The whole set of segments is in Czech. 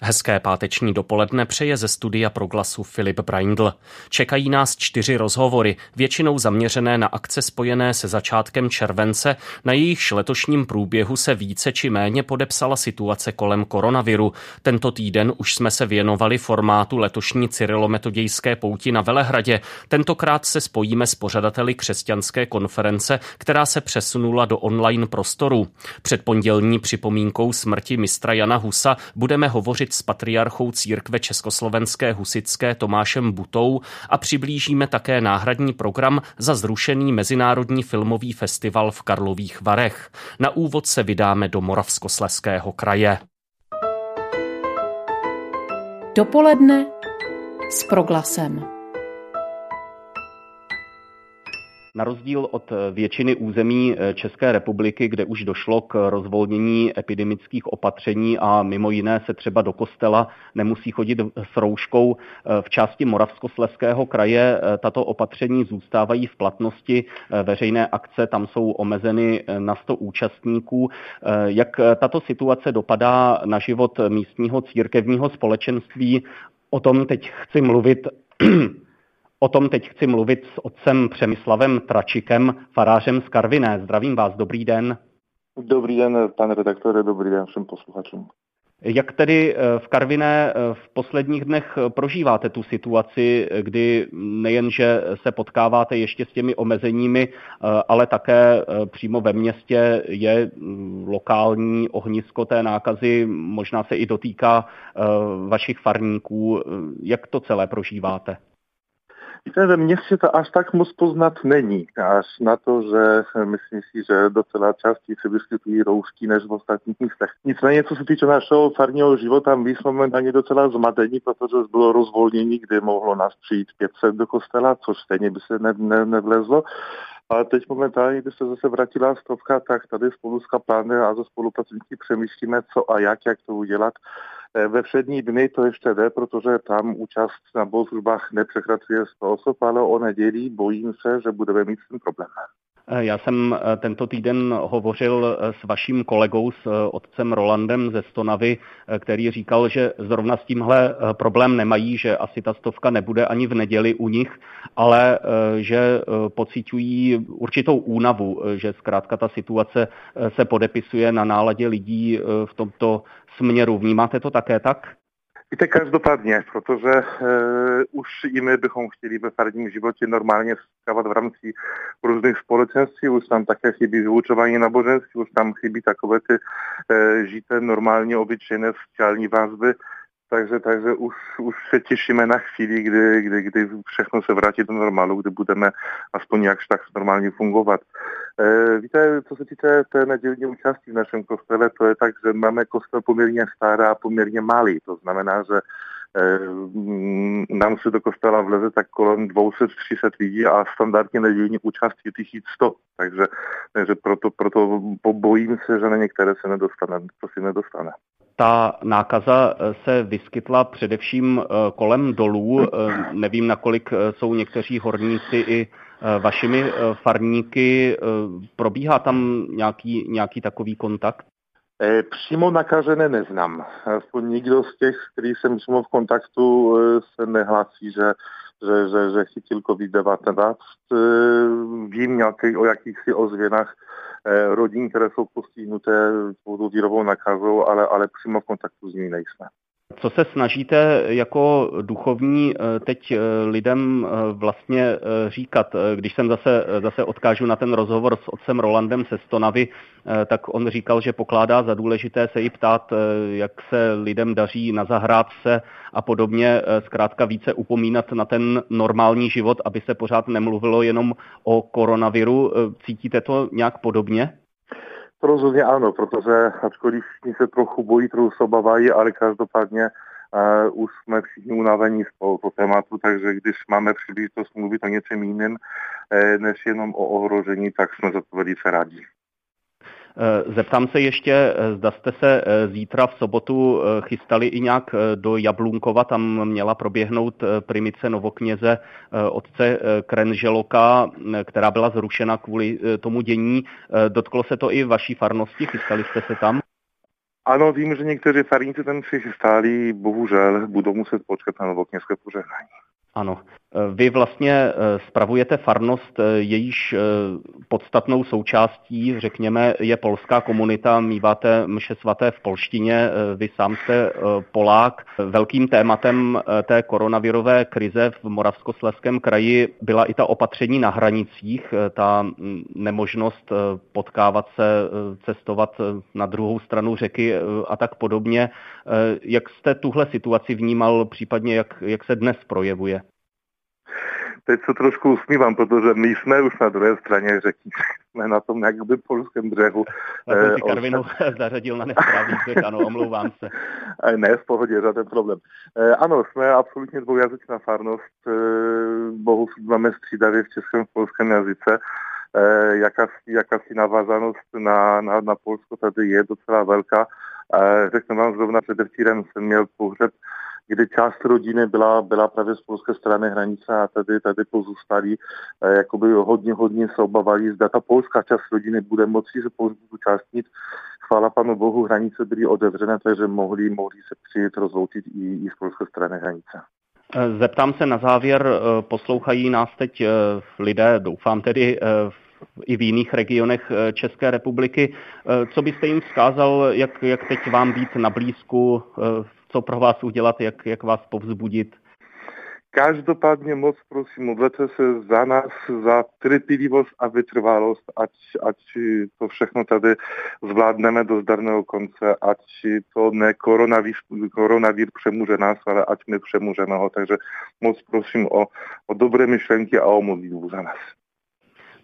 Hezké páteční dopoledne přeje ze studia Proglasu Filip Braindl. Čekají nás čtyři rozhovory, většinou zaměřené na akce spojené se začátkem července, na jejichž letošním průběhu se více či méně podepsala situace kolem koronaviru. Tento týden už jsme se věnovali formátu letošní cyrilometodějské pouti na Velehradě. Tentokrát se spojíme s pořadateli křesťanské konference, která se přesunula do online prostoru. Před pondělní připomínkou smrti mistra Jana Husa budeme hovořit hovořit s patriarchou církve Československé husické Tomášem Butou a přiblížíme také náhradní program za zrušený Mezinárodní filmový festival v Karlových Varech. Na úvod se vydáme do Moravskosleského kraje. Dopoledne s proglasem. Na rozdíl od většiny území eh, České republiky, kde už došlo k rozvolnění epidemických opatření a mimo jiné se třeba do kostela nemusí chodit s rouškou, eh, v části Moravskosleského kraje eh, tato opatření zůstávají v platnosti. Veřejné akce tam jsou omezeny na 100 účastníků. Jak tato situace dopadá na život místního církevního společenství? O tom teď chci mluvit O tom teď chci mluvit s otcem Přemyslavem Tračikem, farářem z Karviné. Zdravím vás, dobrý den. Dobrý den, pane redaktore, dobrý den všem posluchačům. Jak tedy eh, v Karviné eh, v posledních dnech prožíváte tu situaci, kdy nejenže se potkáváte ještě s těmi omezeními, eh, ale také přímo ve městě je mm, lokální ohnisko té nákazy, možná se i dotýká vašich farníků. Jak to celé prožíváte? Víte, ve městě to až tak moc poznat není. Až na to, že myslím si, že docela častěji se vyskytují roušky než v ostatních místech. Nicméně, co se týče našeho farního života, my jsme momentálně docela zmatení, protože bylo rozvolnění, kde mohlo nás přijít 500 do kostela, což stejně by se ne, ne, nevlezlo. Ale teď momentálně, když se zase vrátila stovka, tak tady spolu s kaplány a ze spolupracovníky přemýšlíme, co a jak, jak to udělat. Eh, ve všední dny to ještě jde, protože tam účast na bohoslužbách nepřekračuje 100 osob, ale o nedělí bojím se, že budeme mít ten problém. Eh, já jsem eh, tento týden hovořil s vaším kolegou, s otcem Rolandem ze Stonavy, který říkal, že zrovna s tímhle problém nemají, že asi ta stovka nebude ani v neděli u nich, ale že pocitují určitou únavu, že zkrátka ta situace se podepisuje na náladě lidí v tomto směru. Vnímáte to také tak? Víte, každopádně, protože e, už i my bychom chtěli ve farním životě normálně setkávat v rámci různých společenství, už tam také chybí vyučování náboženství, už tam chybí takové ty e, žité normálně obyčejné sociální vazby, takže, takže už, už se těšíme na chvíli, kdy, kdy, kdy všechno se vrátí do normálu, kdy budeme aspoň jakž tak normálně fungovat. E, víte, co se týče té nedělní účasti v našem kostele, to je tak, že máme kostel poměrně starý a poměrně malý. To znamená, že e, nám se do kostela vleze tak kolem 200-300 lidí a standardně nedělní účastí 1100. Takže, takže proto, proto pobojím se, že na některé se nedostane, to si nedostane ta nákaza eh, se vyskytla především eh, kolem dolů. Eh, nevím, nakolik jsou někteří horníci i vašimi farníky. Probíhá tam nějaký, nějaký takový kontakt? Přímo nakažené neznám. Nikdo z těch, který jsem přímo v kontaktu, se nehlásí, že, že, že, že chytil COVID-19. Vím nějaký, o jakýchsi ozvěnách Eh, rodin, které jsou postihnuté touto výrobou nakazou, ale, ale přímo v kontaktu s nimi nejsme. Co se snažíte jako duchovní eh, teď eh, lidem vlastně říkat? Když jsem zase, zase odkážu na ten rozhovor s otcem Rolandem se Stonavy, tak on říkal, že pokládá za důležité se i ptát, jak se lidem daří na zahrádce a podobně, zkrátka více upomínat na ten normální život, aby se pořád nemluvilo jenom o koronaviru. Cítíte to nějak podobně? Rozhodně ano, protože ačkoliv všichni se trochu bojí, trochu se obávají, ale každopádně uh, už jsme všichni unavení z tohoto tématu, takže když máme příležitost mluvit o něčem jiném, uh, než jenom o ohrožení, tak jsme za to velice rádi. Zeptám se ještě, zda jste se zítra v sobotu chystali i nějak do Jablunkova, tam měla proběhnout primice novokněze otce Krenželoka, která byla zrušena kvůli tomu dění. Dotklo se to i vaší farnosti, chystali jste se tam? Ano, vím, že někteří farníci tam přistali, bohužel budou muset počkat na novokněžské požehnání. Ano. Vy vlastně eh, spravujete farnost, eh, jejíž eh, podstatnou součástí, řekněme, je polská komunita, míváte mše svaté v polštině, vy sám jste Polák. Velkým tématem té koronavirové krize v Moravskoslezském kraji byla i ta opatření na hranicích, ta mm, nemožnost potkávat se, cestovat na druhou stranu řeky a tak podobně. Jak jste tuhle situaci vnímal, případně jak, jak se dnes projevuje? Teď se trošku usmívám, protože my jsme už na druhé straně řeky. Jsme na tom jakby polském břehu. Já jsem si eh, Karvinu zařadil na nesprávný břeh, ano, omlouvám se. Eh, ne, v pohodě, žádný problém. Eh, ano, jsme absolutně dvoujazyčná farnost. Bohu máme střídavě v českém v polském jazyce. Jakási, jakási navázanost na, na, na Polsko tady je docela velká. Řeknu vám zrovna předevčírem jsem měl pohřeb kdy část rodiny byla, byla právě z polské strany hranice a tady, tady pozůstalí eh, jakoby hodně, hodně se obávali, zda ta polská část rodiny bude moci se pohřbu účastnit. Chvála panu Bohu, hranice byly otevřené, takže mohli, mohli se přijet rozloučit i, i z polské strany hranice. Eh, zeptám se na závěr, eh, poslouchají nás teď lidé, doufám tedy, i v jiných regionech České republiky. Co byste jim vzkázal, jak, jak teď vám být na blízku co pro vás udělat, jak, jak vás povzbudit? Každopádně moc prosím, modlete se za nás, za trpělivost a vytrvalost, ať, ať to všechno tady zvládneme do zdarného konce, ať to ne koronavír, koronavír přemůže nás, ale ať my přemůžeme ho. Takže moc prosím o, o dobré myšlenky a o modlitbu za nás.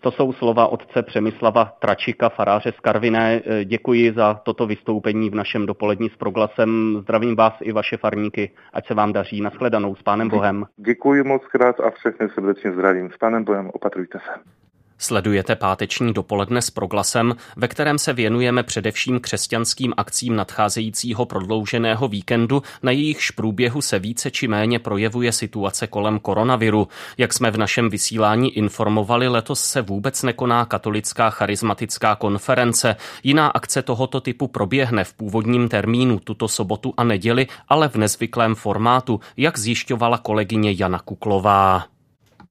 To jsou slova otce Přemyslava Tračika, faráře z Karviné. Děkuji za toto vystoupení v našem dopolední s proglasem. Zdravím vás i vaše farníky. Ať se vám daří. Naschledanou s Pánem Bohem. Děkuji moc krát a všechny srdečně zdravím. S Pánem Bohem opatrujte se. Sledujete páteční dopoledne s proglasem, ve kterém se věnujeme především křesťanským akcím nadcházejícího prodlouženého víkendu, na jejichž průběhu se více či méně projevuje situace kolem koronaviru. Jak jsme v našem vysílání informovali, letos se vůbec nekoná katolická charismatická konference. Jiná akce tohoto typu proběhne v původním termínu tuto sobotu a neděli, ale v nezvyklém formátu, jak zjišťovala kolegyně Jana Kuklová.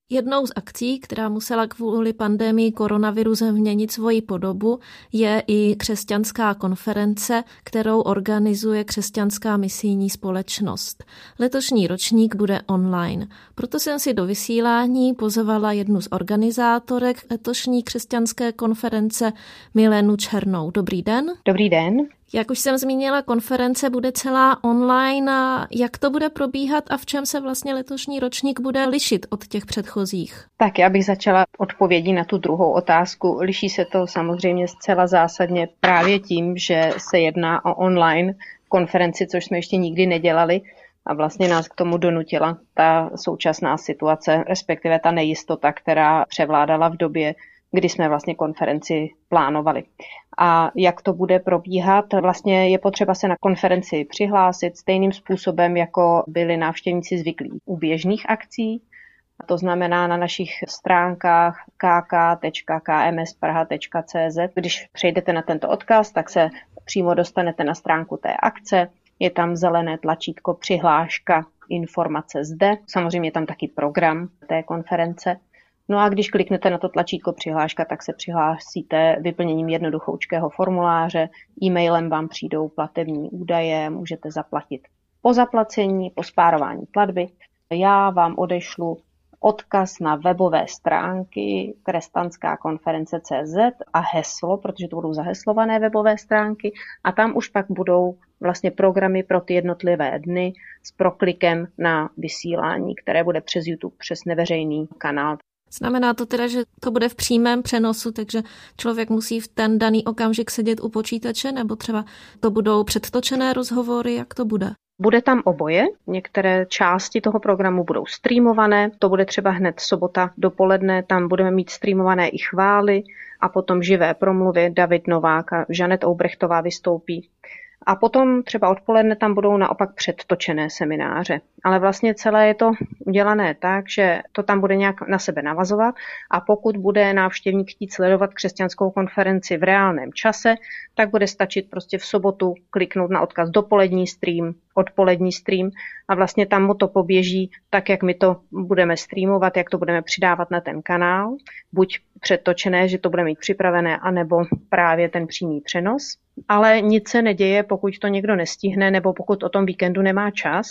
Jednou z akcí, která musela kvůli pandemii koronaviru změnit svoji podobu, je i křesťanská konference, kterou organizuje Křesťanská misijní společnost. Letošní ročník bude online. Proto jsem si do vysílání pozvala jednu z organizátorek letošní křesťanské konference, Milenu Černou. Dobrý den. Dobrý den. Jak už jsem zmínila, konference bude celá online a jak to bude probíhat a v čem se vlastně letošní ročník bude lišit od těch předchozích? Tak já bych začala odpovědí na tu druhou otázku. Liší se to samozřejmě zcela zásadně právě tím, že se jedná o online konferenci, což jsme ještě nikdy nedělali a vlastně nás k tomu donutila ta současná situace, respektive ta nejistota, která převládala v době, kdy jsme vlastně konferenci plánovali. A jak to bude probíhat? Vlastně je potřeba se na konferenci přihlásit stejným způsobem, jako byli návštěvníci zvyklí u běžných akcí. To znamená na našich stránkách kk.kmspraha.cz. Když přejdete na tento odkaz, tak se přímo dostanete na stránku té akce. Je tam zelené tlačítko přihláška informace zde. Samozřejmě je tam taky program té konference. No a když kliknete na to tlačítko přihláška, tak se přihlásíte vyplněním jednoduchoučkého formuláře, e-mailem vám přijdou platební údaje, můžete zaplatit po zaplacení, po spárování platby. Já vám odešlu odkaz na webové stránky Krestanská konference CZ a heslo, protože to budou zaheslované webové stránky a tam už pak budou vlastně programy pro ty jednotlivé dny s proklikem na vysílání, které bude přes YouTube, přes neveřejný kanál. Znamená to teda, že to bude v přímém přenosu, takže člověk musí v ten daný okamžik sedět u počítače, nebo třeba to budou předtočené rozhovory, jak to bude? Bude tam oboje, některé části toho programu budou streamované, to bude třeba hned sobota dopoledne, tam budeme mít streamované i chvály a potom živé promluvy. David Novák a Žanet Oubrechtová vystoupí. A potom třeba odpoledne tam budou naopak předtočené semináře. Ale vlastně celé je to udělané tak, že to tam bude nějak na sebe navazovat a pokud bude návštěvník chtít sledovat křesťanskou konferenci v reálném čase, tak bude stačit prostě v sobotu kliknout na odkaz dopolední stream, odpolední stream a vlastně tam mu to poběží tak, jak my to budeme streamovat, jak to budeme přidávat na ten kanál, buď předtočené, že to bude mít připravené, anebo právě ten přímý přenos. Ale nic se neděje, pokud to někdo nestihne, nebo pokud o tom víkendu nemá čas.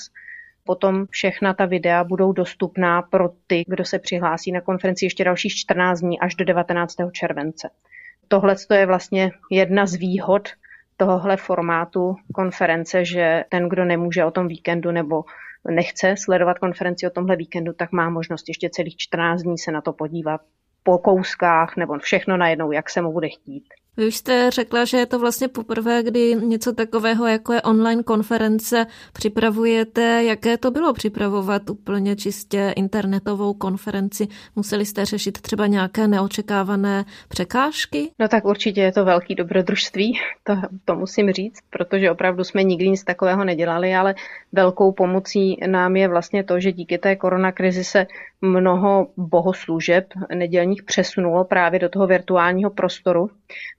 Potom všechna ta videa budou dostupná pro ty, kdo se přihlásí na konferenci ještě dalších 14 dní až do 19. července. Tohle je vlastně jedna z výhod tohohle formátu konference, že ten, kdo nemůže o tom víkendu nebo nechce sledovat konferenci o tomhle víkendu, tak má možnost ještě celých 14 dní se na to podívat po kouskách nebo všechno najednou, jak se mu bude chtít. Vy už jste řekla, že je to vlastně poprvé, kdy něco takového, jako je online konference, připravujete. Jaké to bylo připravovat úplně čistě internetovou konferenci? Museli jste řešit třeba nějaké neočekávané překážky? No tak určitě je to velký dobrodružství, to, to musím říct, protože opravdu jsme nikdy nic takového nedělali, ale velkou pomocí nám je vlastně to, že díky té koronakrizi se mnoho bohoslužeb nedělních přesunulo právě do toho virtuálního prostoru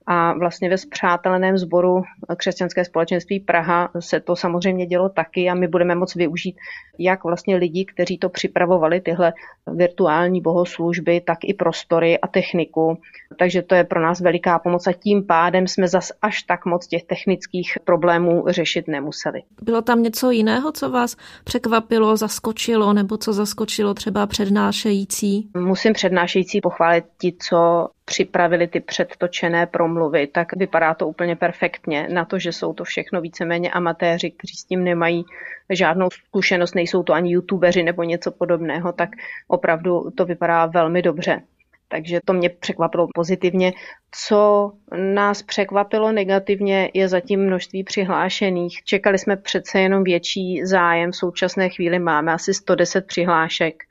a vlastně ve zpřáteleném sboru křesťanské společenství Praha se to samozřejmě dělo taky a my budeme moct využít jak vlastně lidi, kteří to připravovali, tyhle virtuální bohoslužby, tak i prostory a techniku. Takže to je pro nás veliká pomoc a tím pádem jsme zas až tak moc těch technických problémů řešit nemuseli. Bylo tam něco jiného, co vás překvapilo, zaskočilo nebo co zaskočilo třeba přednášející? Musím přednášející pochválit ti, co připravili ty předtočené promluvy, tak vypadá to úplně perfektně. Na to, že jsou to všechno víceméně amatéři, kteří s tím nemají žádnou zkušenost, nejsou to ani youtubeři nebo něco podobného, tak opravdu to vypadá velmi dobře. Takže to mě překvapilo pozitivně. Co nás překvapilo negativně, je zatím množství přihlášených. Čekali jsme přece jenom větší zájem. V současné chvíli máme asi 110 přihlášek,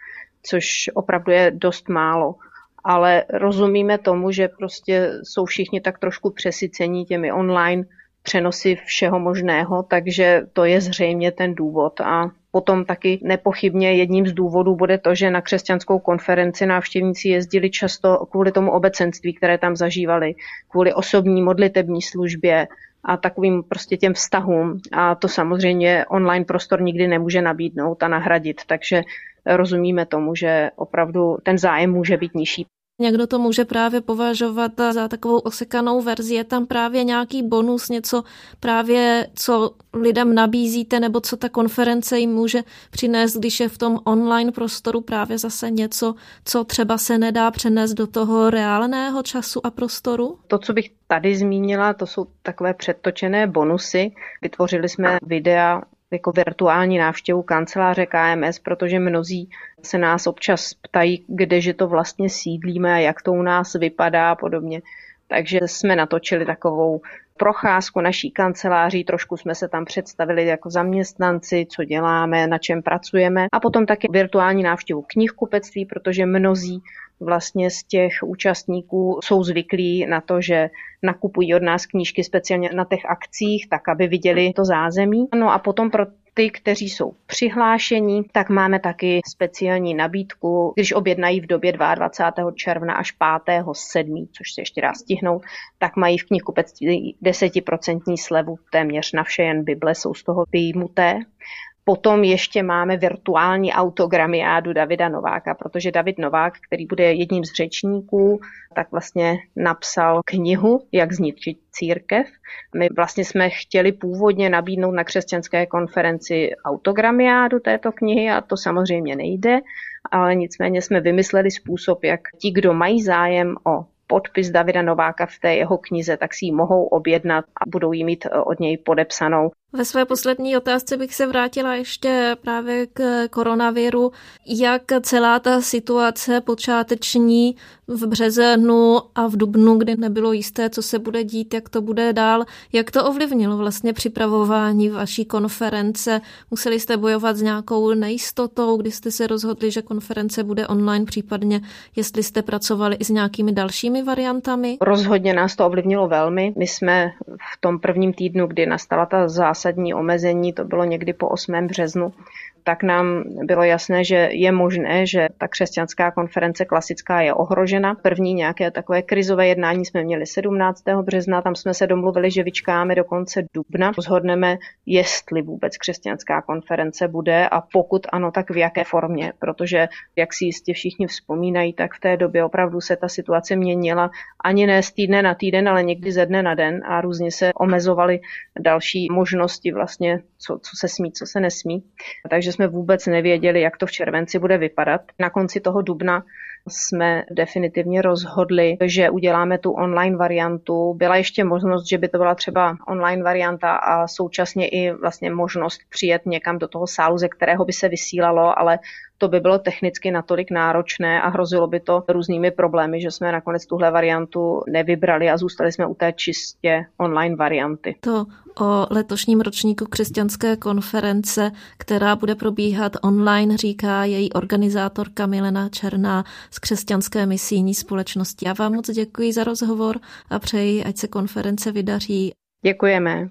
což opravdu je dost málo ale rozumíme tomu, že prostě jsou všichni tak trošku přesycení těmi online přenosy všeho možného, takže to je zřejmě ten důvod. A potom taky nepochybně jedním z důvodů bude to, že na křesťanskou konferenci návštěvníci jezdili často kvůli tomu obecenství, které tam zažívali, kvůli osobní modlitební službě a takovým prostě těm vztahům. A to samozřejmě online prostor nikdy nemůže nabídnout a nahradit, takže rozumíme tomu, že opravdu ten zájem může být nižší. Někdo to může právě považovat za takovou osekanou verzi. Je tam právě nějaký bonus, něco právě, co lidem nabízíte, nebo co ta konference jim může přinést, když je v tom online prostoru právě zase něco, co třeba se nedá přenést do toho reálného času a prostoru? To, co bych tady zmínila, to jsou takové předtočené bonusy. Vytvořili jsme videa jako virtuální návštěvu kanceláře KMS, protože mnozí se nás občas ptají, kdeže to vlastně sídlíme a jak to u nás vypadá a podobně. Takže jsme natočili takovou procházku naší kanceláří, trošku jsme se tam představili jako zaměstnanci, co děláme, na čem pracujeme a potom také virtuální návštěvu knihkupectví, protože mnozí vlastně z těch účastníků jsou zvyklí na to, že nakupují od nás knížky speciálně na těch akcích, tak aby viděli to zázemí. No a potom pro ty, kteří jsou přihlášení, tak máme taky speciální nabídku, když objednají v době 22. června až 5. 7., což se ještě dá stihnout, tak mají v knihkupectví 10% slevu téměř na vše, jen Bible jsou z toho vyjmuté. Potom ještě máme virtuální autogramiádu Davida Nováka, protože David Novák, který bude jedním z řečníků, tak vlastně napsal knihu Jak zničit církev. My vlastně jsme chtěli původně nabídnout na křesťanské konferenci autogramiádu této knihy a to samozřejmě nejde, ale nicméně jsme vymysleli způsob, jak ti, kdo mají zájem o podpis Davida Nováka v té jeho knize, tak si ji mohou objednat a budou ji mít od něj podepsanou Ve své poslední otázce bych se vrátila ještě právě k koronaviru. Jak celá ta situace počáteční v březnu a v dubnu, kdy nebylo jisté, co se bude dít, jak to bude dál, jak to ovlivnilo vlastně připravování vaší konference? Museli jste bojovat s nějakou nejistotou, kdy jste se rozhodli, že konference bude online, případně jestli jste pracovali i s nějakými dalšími variantami? Rozhodně nás to ovlivnilo velmi. My jsme v tom prvním týdnu, kdy nastala ta zásadní omezení, to bylo někdy po 8. březnu, tak nám bylo jasné, že je možné, že ta křesťanská konference klasická je ohrožena. První nějaké takové krizové jednání jsme měli 17. března, tam jsme se domluvili, že vyčkáme do konce dubna. Rozhodneme, jestli vůbec křesťanská konference bude a pokud ano, tak v jaké formě, protože jak si jistě všichni vzpomínají, tak v té době opravdu se ta situace měnila ani ne z týdne na týden, ale někdy ze dne na den a různě se omezovaly další možnosti vlastně, co, co se smí, co se nesmí. Takže jsme vůbec nevěděli, jak to v červenci bude vypadat. Na konci toho dubna jsme definitivně rozhodli, že uděláme tu online variantu. Byla ještě možnost, že by to byla třeba online varianta a současně i vlastně možnost přijet někam do toho sálu, ze kterého by se vysílalo, ale to by bylo technicky natolik náročné a hrozilo by to různými problémy, že jsme nakonec tuhle variantu nevybrali a zůstali jsme u té čistě online varianty. To o letošním ročníku křesťanské konference, která bude probíhat online, říká její organizátorka Milena Černá z Křesťanské misijní společnosti. Já vám moc děkuji za rozhovor a přeji, ať se konference vydaří. Děkujeme.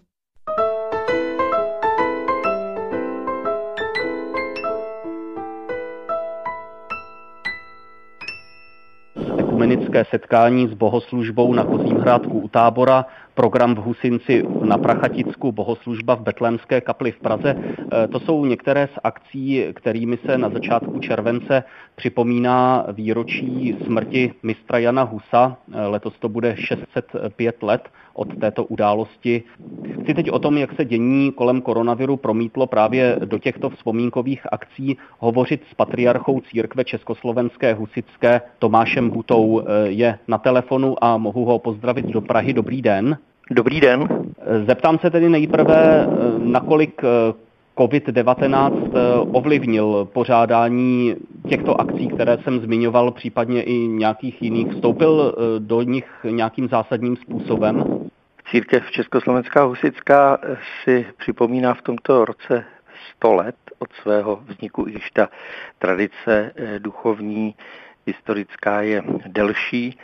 ekumenické setkání s bohoslužbou na Kozím hrádku u tábora, program v Husinci na Prachaticku, bohoslužba v Betlémské kapli v Praze. E, to jsou některé z akcí, kterými se na začátku července připomíná výročí smrti mistra Jana Husa. E, letos to bude 605 let od této události. Chci teď o tom, jak se dění kolem koronaviru promítlo právě do těchto vzpomínkových akcí, hovořit s patriarchou církve Československé husické Tomášem Butou. E, je na telefonu a mohu ho pozdravit do Prahy. Dobrý den. Dobrý den. Zeptám se tedy nejprve, nakolik COVID-19 ovlivnil pořádání těchto akcí, které jsem zmiňoval, případně i nějakých jiných. Vstoupil do nich nějakým zásadním způsobem? Církev Československá husická si připomíná v tomto roce 100 let od svého vzniku, i když ta tradice duchovní, historická je delší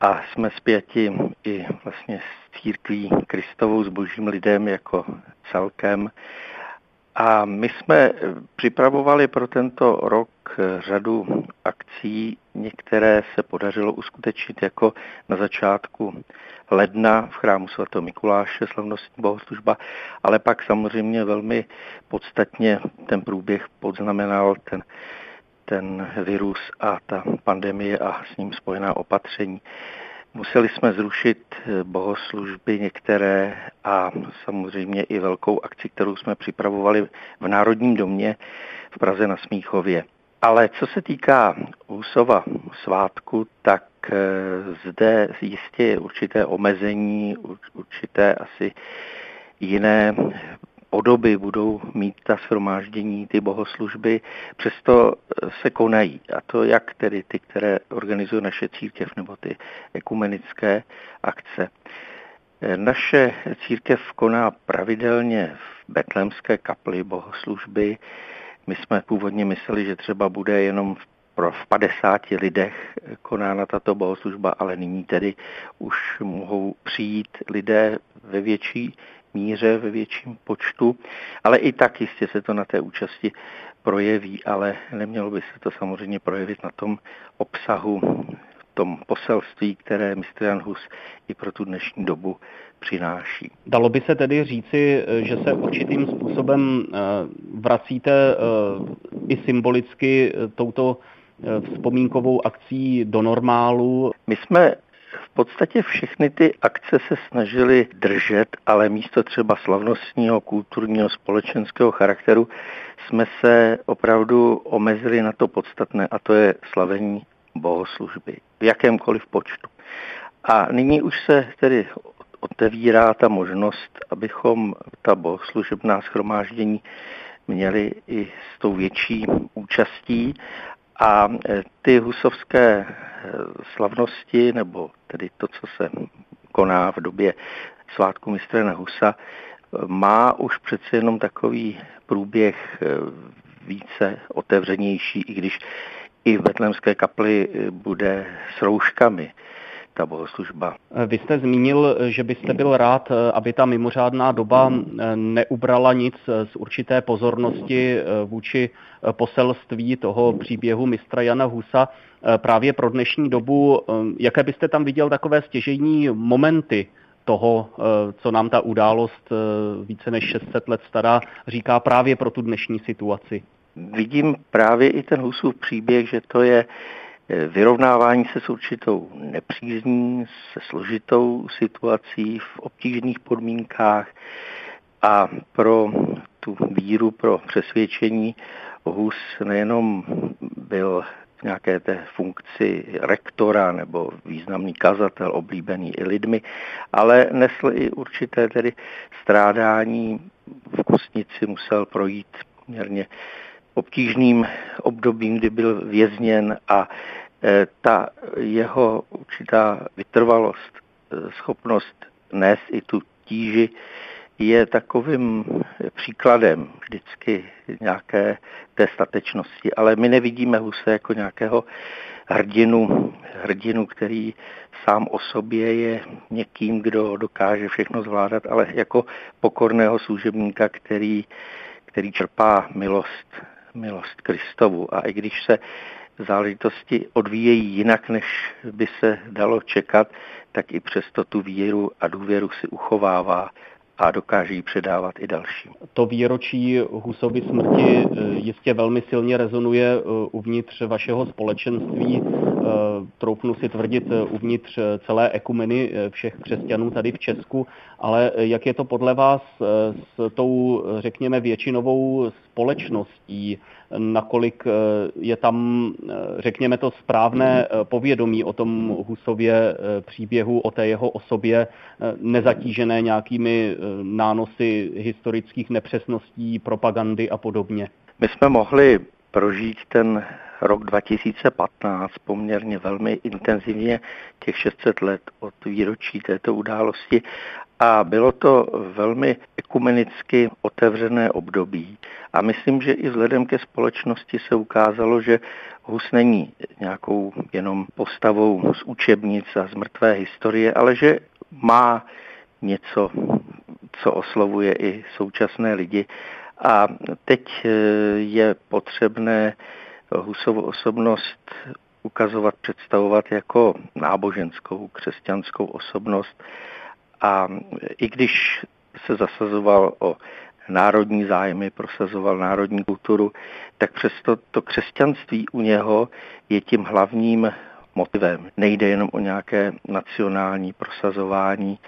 a jsme zpěti i vlastně s církví Kristovou, s božím lidem jako celkem. A my jsme připravovali pro tento rok řadu akcí, některé se podařilo uskutečnit jako na začátku ledna v chrámu sv. Mikuláše, slavnostní bohoslužba, ale pak samozřejmě velmi podstatně ten průběh podznamenal ten ten virus a ta pandemie a s ním spojená opatření. Museli jsme zrušit eh, bohoslužby některé a samozřejmě i velkou akci, kterou jsme připravovali v Národním domě v Praze na Smíchově. Ale co se týká Husova svátku, tak eh, zde jistě je určité omezení, určité asi jiné podoby budou mít ta shromáždění, ty bohoslužby, přesto se konají. A to jak tedy ty, které organizuje naše církev, nebo ty ekumenické akce. Naše církev koná pravidelně v betlémské kapli bohoslužby. My jsme původně mysleli, že třeba bude jenom v pro v 50 lidech konána tato bohoslužba, ale nyní tedy už mohou přijít lidé ve větší míře, ve větším počtu, ale i tak jistě se to na té účasti projeví, ale nemělo by se to samozřejmě projevit na tom obsahu, tom poselství, které mistr Jan Hus i pro tu dnešní dobu přináší. Dalo by se tedy říci, že se určitým způsobem eh, vracíte eh, i symbolicky eh, touto vzpomínkovou akcí do normálu? My jsme v podstatě všechny ty akce se snažili držet, ale místo třeba slavnostního, kulturního, společenského charakteru jsme se opravdu omezili na to podstatné a to je slavení bohoslužby v jakémkoliv počtu. A nyní už se tedy otevírá ta možnost, abychom ta bohoslužebná schromáždění měli i s tou větší účastí a e, ty husovské e, slavnosti, nebo tedy to, co se koná v době svátku mistrena Husa, má už přece jenom takový průběh e, více otevřenější, i když i v Betlemské kapli bude s rouškami ta bohoslužba. Vy jste zmínil, že byste byl rád, aby ta mimořádná doba neubrala nic z určité pozornosti vůči poselství toho příběhu mistra Jana Husa. Právě pro dnešní dobu, jaké byste tam viděl takové stěžejní momenty toho, co nám ta událost více než 600 let stará říká právě pro tu dnešní situaci? Vidím právě i ten Husův příběh, že to je vyrovnávání se s určitou nepřízní, se složitou situací v obtížných podmínkách a pro tu víru, pro přesvědčení Hus nejenom byl v nějaké té funkci rektora nebo významný kazatel, oblíbený i lidmi, ale nesl i určité tedy strádání. V Kostnici musel projít poměrně obtížným obdobím, kdy byl vězněn a e, ta jeho určitá vytrvalost, e, schopnost nést i tu tíži, je takovým příkladem vždycky nějaké té statečnosti. Ale my nevidíme Huse jako nějakého hrdinu, hrdinu, který sám o sobě je někým, kdo dokáže všechno zvládat, ale jako pokorného služebníka, který, který čerpá milost milost Kristovu. A i když se záležitosti odvíjejí jinak, než by se dalo čekat, tak i přesto tu víru a důvěru si uchovává a dokáže ji předávat i dalším. To výročí Husovy smrti eh, jistě velmi silně rezonuje eh, uvnitř vašeho společenství, eh, troufnu si tvrdit uvnitř celé ekumeny všech křesťanů tady v Česku, ale jak je to podle vás s tou, řekněme, většinovou společností, nakolik je tam, řekněme to, správné povědomí o tom Husově příběhu, o té jeho osobě, nezatížené nějakými nánosy historických nepřesností, propagandy a podobně. My jsme mohli prožít ten rok 2015 poměrně velmi intenzivně, těch 600 let od výročí této události a bylo to velmi ekumenicky otevřené období. A myslím, že i vzhledem ke společnosti se ukázalo, že Hus není nějakou jenom postavou z učebnic a z mrtvé historie, ale že má něco co oslovuje i současné lidi. A teď eh, je potřebné Husovu osobnost ukazovat, představovat jako náboženskou, křesťanskou osobnost. A i když se zasazoval o národní zájmy, prosazoval národní kulturu, tak přesto to křesťanství u něho je tím hlavním motivem. Nejde jenom o nějaké nacionální prosazování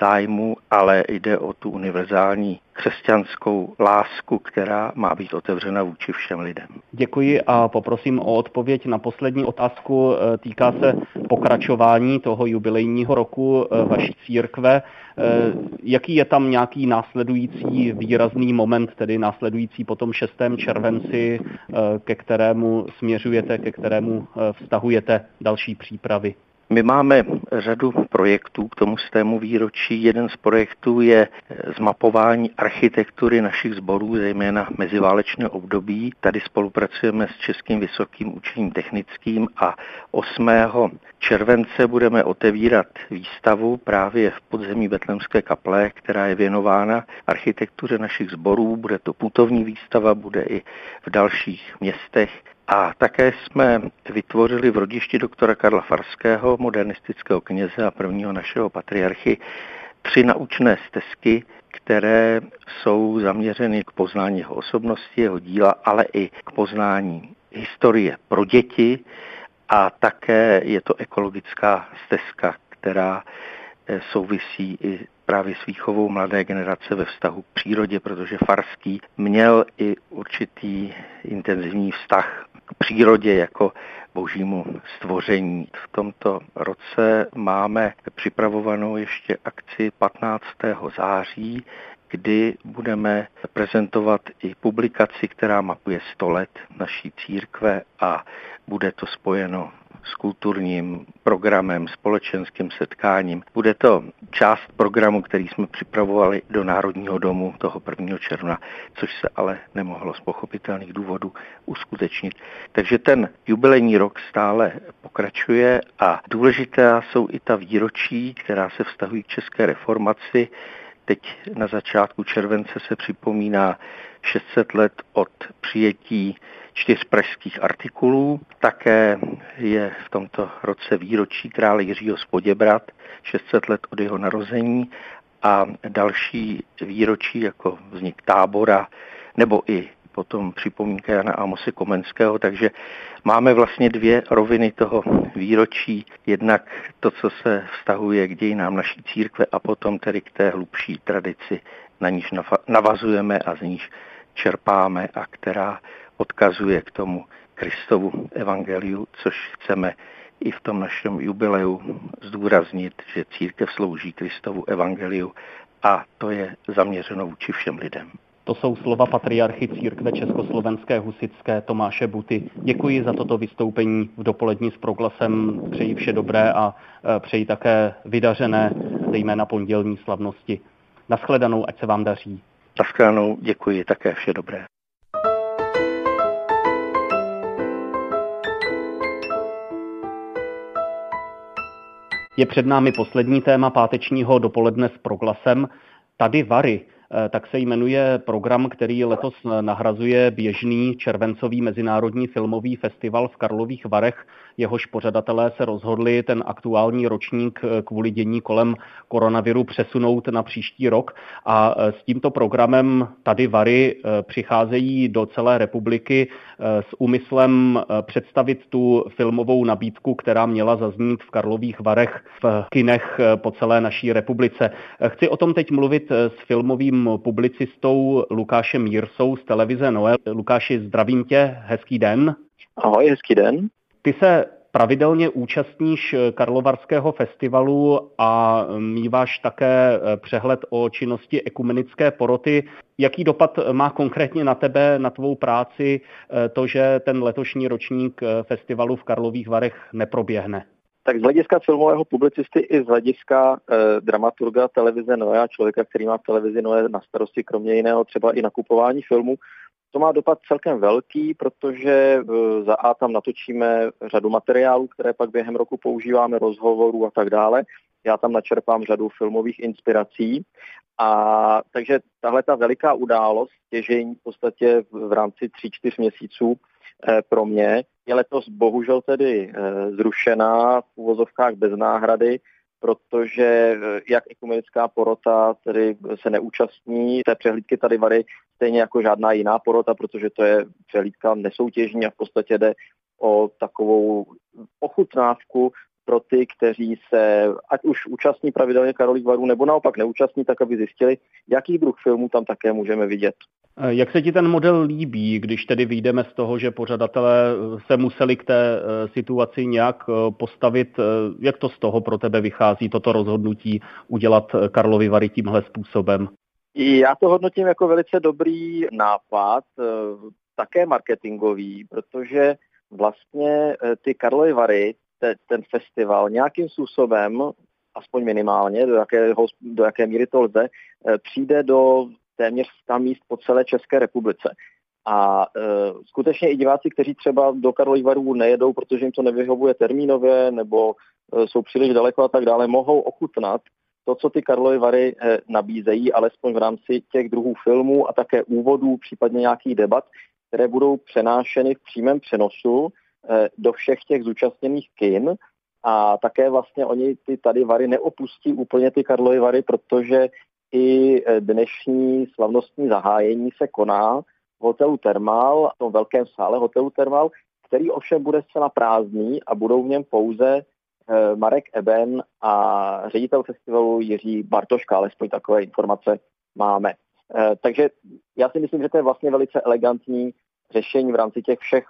zájmu, ale jde o tu univerzální křesťanskou lásku, která má být otevřena vůči všem lidem. Děkuji a poprosím o odpověď na poslední otázku. E, týká se pokračování toho jubilejního roku e, vaší církve. E, jaký je tam nějaký následující výrazný moment, tedy následující po tom 6. červenci, ke kterému směřujete, ke kterému vztahujete další přípravy? My máme řadu projektů k tomu stému výročí. Jeden z projektů je zmapování architektury našich sborů, zejména meziválečné období. Tady spolupracujeme s Českým vysokým učením technickým a 8. července budeme otevírat výstavu právě v podzemí Betlemské kaple, která je věnována architektuře našich sborů. Bude to putovní výstava, bude i v dalších městech a také jsme vytvořili v rodišti doktora Karla Farského, modernistického kněze a prvního našeho patriarchy, tři naučné stezky, které jsou zaměřeny k poznání jeho osobnosti, jeho díla, ale i k poznání historie pro děti. A také je to ekologická stezka, která eh, souvisí i právě s výchovou mladé generace ve vztahu k přírodě, protože Farský měl i určitý intenzivní vztah k přírodě jako božímu stvoření. V tomto roce máme připravovanou ještě akci 15. září, kdy budeme prezentovat i publikaci, která mapuje 100 let naší církve a bude to spojeno s kulturním programem, společenským setkáním. Bude to část programu, který jsme připravovali do Národního domu toho 1. června, což se ale nemohlo z pochopitelných důvodů uskutečnit. Takže ten jubilejní rok stále pokračuje a důležité jsou i ta výročí, která se vztahují k české reformaci. Teď na začátku července se připomíná 600 let od přijetí čtyř pražských artikulů. Také je v tomto roce výročí krále Jiřího z Poděbrat, 600 let od jeho narození a další výročí jako vznik tábora nebo i potom připomínka Jana Amose Komenského, takže máme vlastně dvě roviny toho výročí. Jednak to, co se vztahuje k dějinám naší církve a potom tedy k té hlubší tradici, na níž navazujeme a z níž čerpáme a která odkazuje k tomu Kristovu evangeliu, což chceme i v tom našem jubileu zdůraznit, že církev slouží Kristovu evangeliu a to je zaměřeno vůči všem lidem. To jsou slova patriarchy církve Československé husické Tomáše Buty. Děkuji za toto vystoupení v dopolední s proglasem. Přeji vše dobré a e, přeji také vydařené, zejména pondělní slavnosti. Naschledanou, ať se vám daří. Naschledanou, děkuji také vše dobré. Je před námi poslední téma pátečního dopoledne s proglasem. Tady Vary tak se jmenuje program, který letos nahrazuje běžný červencový mezinárodní filmový festival v Karlových Varech. Jehož pořadatelé se rozhodli ten aktuální ročník eh, kvůli dění kolem koronaviru přesunout na příští rok. A eh, s tímto programem tady Vary přicházejí do celé republiky s úmyslem představit tu filmovou nabídku, která měla zaznít v Karlových Varech v kinech po celé naší republice. Chci o tom teď mluvit s filmovým publicistou Lukášem Jirsou z televize Noel. Lukáši, zdravím tě, hezký den. Ahoj, hezký den. Ty se pravidelně účastníš Karlovarského festivalu a míváš také eh, přehled o činnosti ekumenické poroty. Jaký dopad má konkrétně na tebe, na tvou práci, eh, to, že ten letošní ročník eh, festivalu v Karlových Varech neproběhne? Tak z hlediska filmového publicisty i z hlediska eh, dramaturga televize Noé člověka, který má v televizi Noé na starosti kromě jiného třeba i nakupování filmů, to má dopad celkem velký, protože eh, za A tam natočíme řadu materiálů, které pak během roku používáme, rozhovorů a tak dále. Já tam načerpám řadu filmových inspirací. A takže tahle ta veliká událost, těžení v podstatě v rámci 3-4 měsíců, Eh, pro mě je letos bohužel tedy eh, zrušená v úvozovkách bez náhrady, protože eh, jak ekumenická porota tedy se neúčastní té přehlídky tady Vary, stejně jako žádná jiná porota, protože to je přehlídka nesoutěžní a v podstatě jde o takovou ochutnávku pro ty, kteří se ať už účastní pravidelně Karolích varů, nebo naopak neúčastní, tak aby zjistili, jaký druh filmů tam také můžeme vidět. Eh, jak se ti ten model líbí, když tedy vyjdeme z toho, že pořadatelé eh, se museli k té eh, situaci nějak postavit? Jak to z toho pro tebe vychází, toto rozhodnutí udělat Karlovy Vary tímhle způsobem? Já to hodnotím jako velice dobrý nápad, také marketingový, protože vlastně ty Karlovy Vary, te, ten festival nějakým způsobem, aspoň minimálně, do jaké, do jaké míry to lze, přijde do téměř 100 míst po celé České republice. A e, skutečně i diváci, kteří třeba do Karlových varů nejedou, protože jim to nevyhovuje termínově nebo e, jsou příliš daleko a tak dále, mohou ochutnat to, co ty Karlovy Vary e, nabízejí, alespoň v rámci těch druhů filmů a také úvodů, případně nějakých debat, které budou přenášeny v přímém přenosu e, do všech těch zúčastněných kin. A také vlastně oni ty tady Vary neopustí úplně ty Karlovy Vary, protože i e, dnešní slavnostní zahájení se koná v hotelu Termal, v tom velkém sále hotelu Termal, který ovšem bude zcela prázdný a budou v něm pouze e, Marek Eben a ředitel festivalu Jiří Bartoška, alespoň takové informace máme. E, takže já si myslím, že to je vlastně velice elegantní řešení v rámci těch všech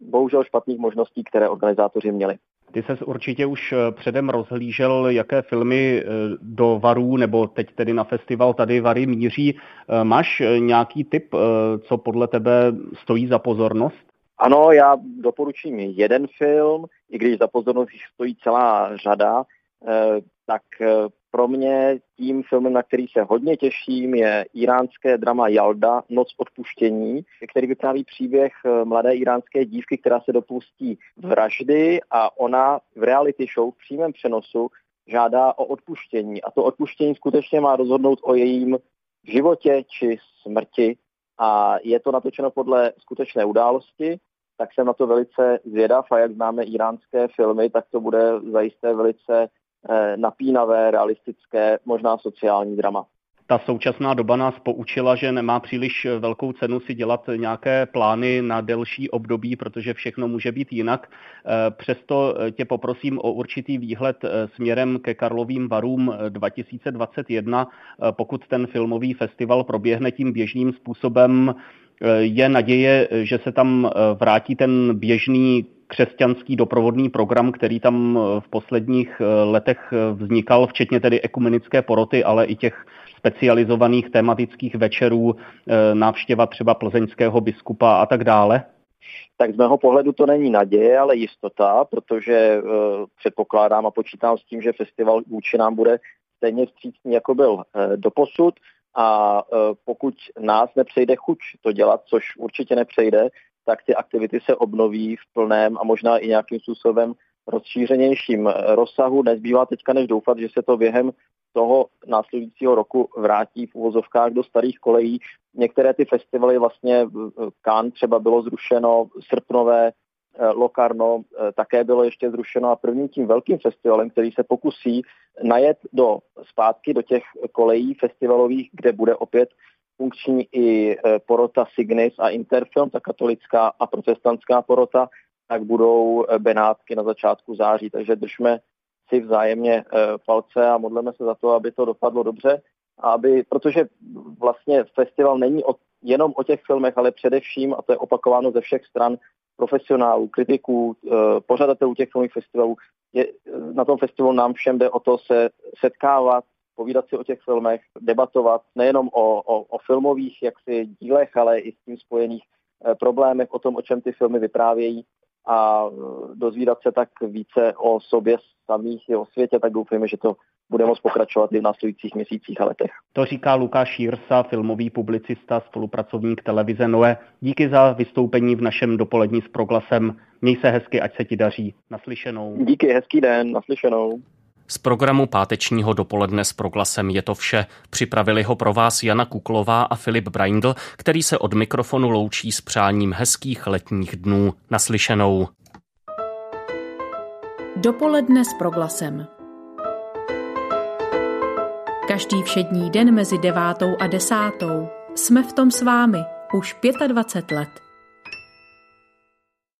bohužel špatných možností, které organizátoři měli. Ty ses určitě už eh, předem rozhlížel, jaké filmy eh, do Varů, nebo teď tedy na festival tady Vary míří. Eh, máš nějaký tip, co podle tebe stojí za pozornost? Ano, já doporučím jeden film, i když za pozornost stojí celá řada, tak pro mě tím filmem, na který se hodně těším, je iránské drama Jalda, Noc odpuštění, který vypráví příběh eh, mladé iránské dívky, která se dopustí vraždy a ona v reality show v přímém přenosu žádá o odpuštění. A to odpuštění skutečně má rozhodnout o jejím životě či smrti. A je to natočeno podle skutečné události, tak jsem na to velice zvědav a jak známe iránské filmy, tak to bude zajisté velice napínavé, realistické, možná sociální drama. Ta současná doba nás poučila, že nemá příliš velkou cenu si dělat nějaké plány na delší období, protože všechno může být jinak. Eh, přesto tě poprosím o určitý výhled eh, směrem ke Karlovým varům 2021. Pokud ten filmový festival proběhne tím běžným způsobem, je naděje, že se tam vrátí ten běžný křesťanský doprovodný program, který tam eh, v posledních eh, letech eh, vznikal, včetně tedy ekumenické poroty, ale i těch specializovaných tematických večerů, návštěva třeba plzeňského biskupa a tak dále? Tak z mého pohledu to není naděje, ale jistota, protože předpokládám a počítám s tím, že festival vůči nám bude stejně vstřícný, jako byl uh, doposud. A pokud nás nepřejde chuť to dělat, což určitě nepřejde, tak ty aktivity se obnoví v plném a možná i nějakým způsobem rozšířenějším rozsahu. Nezbývá teďka než doufat, že se to během toho následujícího roku vrátí v uvozovkách do starých kolejí. Některé ty festivaly vlastně Kán třeba bylo zrušeno, srpnové, eh, Lokarno eh, také bylo ještě zrušeno a prvním tím velkým festivalem, který se pokusí najet do zpátky do těch kolejí festivalových, kde bude opět funkční i e, porota Signis a Interfilm, ta katolická a protestantská porota, tak budou e, Benátky na začátku září. Takže držme si vzájemně e, palce a modleme se za to, aby to dopadlo dobře. Aby, protože vlastně festival není o, jenom o těch filmech, ale především, a to je opakováno ze všech stran, profesionálů, kritiků, pořadatelů těch filmových festivalů. Je, na tom festivalu nám všem jde o to se setkávat, povídat si o těch filmech, debatovat nejenom o, o, o filmových jaksi dílech, ale i s tím spojených eh, problémech, o tom, o čem ty filmy vyprávějí a eh, dozvídat se tak více o sobě samých i o světě, tak doufujeme, že to bude moct pokračovat i v následujících měsících a letech. To říká Lukáš Jirsa, filmový publicista, spolupracovník televize Noe. Díky za vystoupení v našem dopolední s proglasem. Měj se hezky, ať se ti daří. Naslyšenou. Díky, hezký den, naslyšenou. Z programu pátečního dopoledne s proglasem je to vše. Připravili ho pro vás Jana Kuklová a Filip Braindl, který se od mikrofonu loučí s přáním hezkých letních dnů. Naslyšenou. Dopoledne s proglasem. Každý všední den mezi devátou a desátou jsme v tom s vámi už 25 let.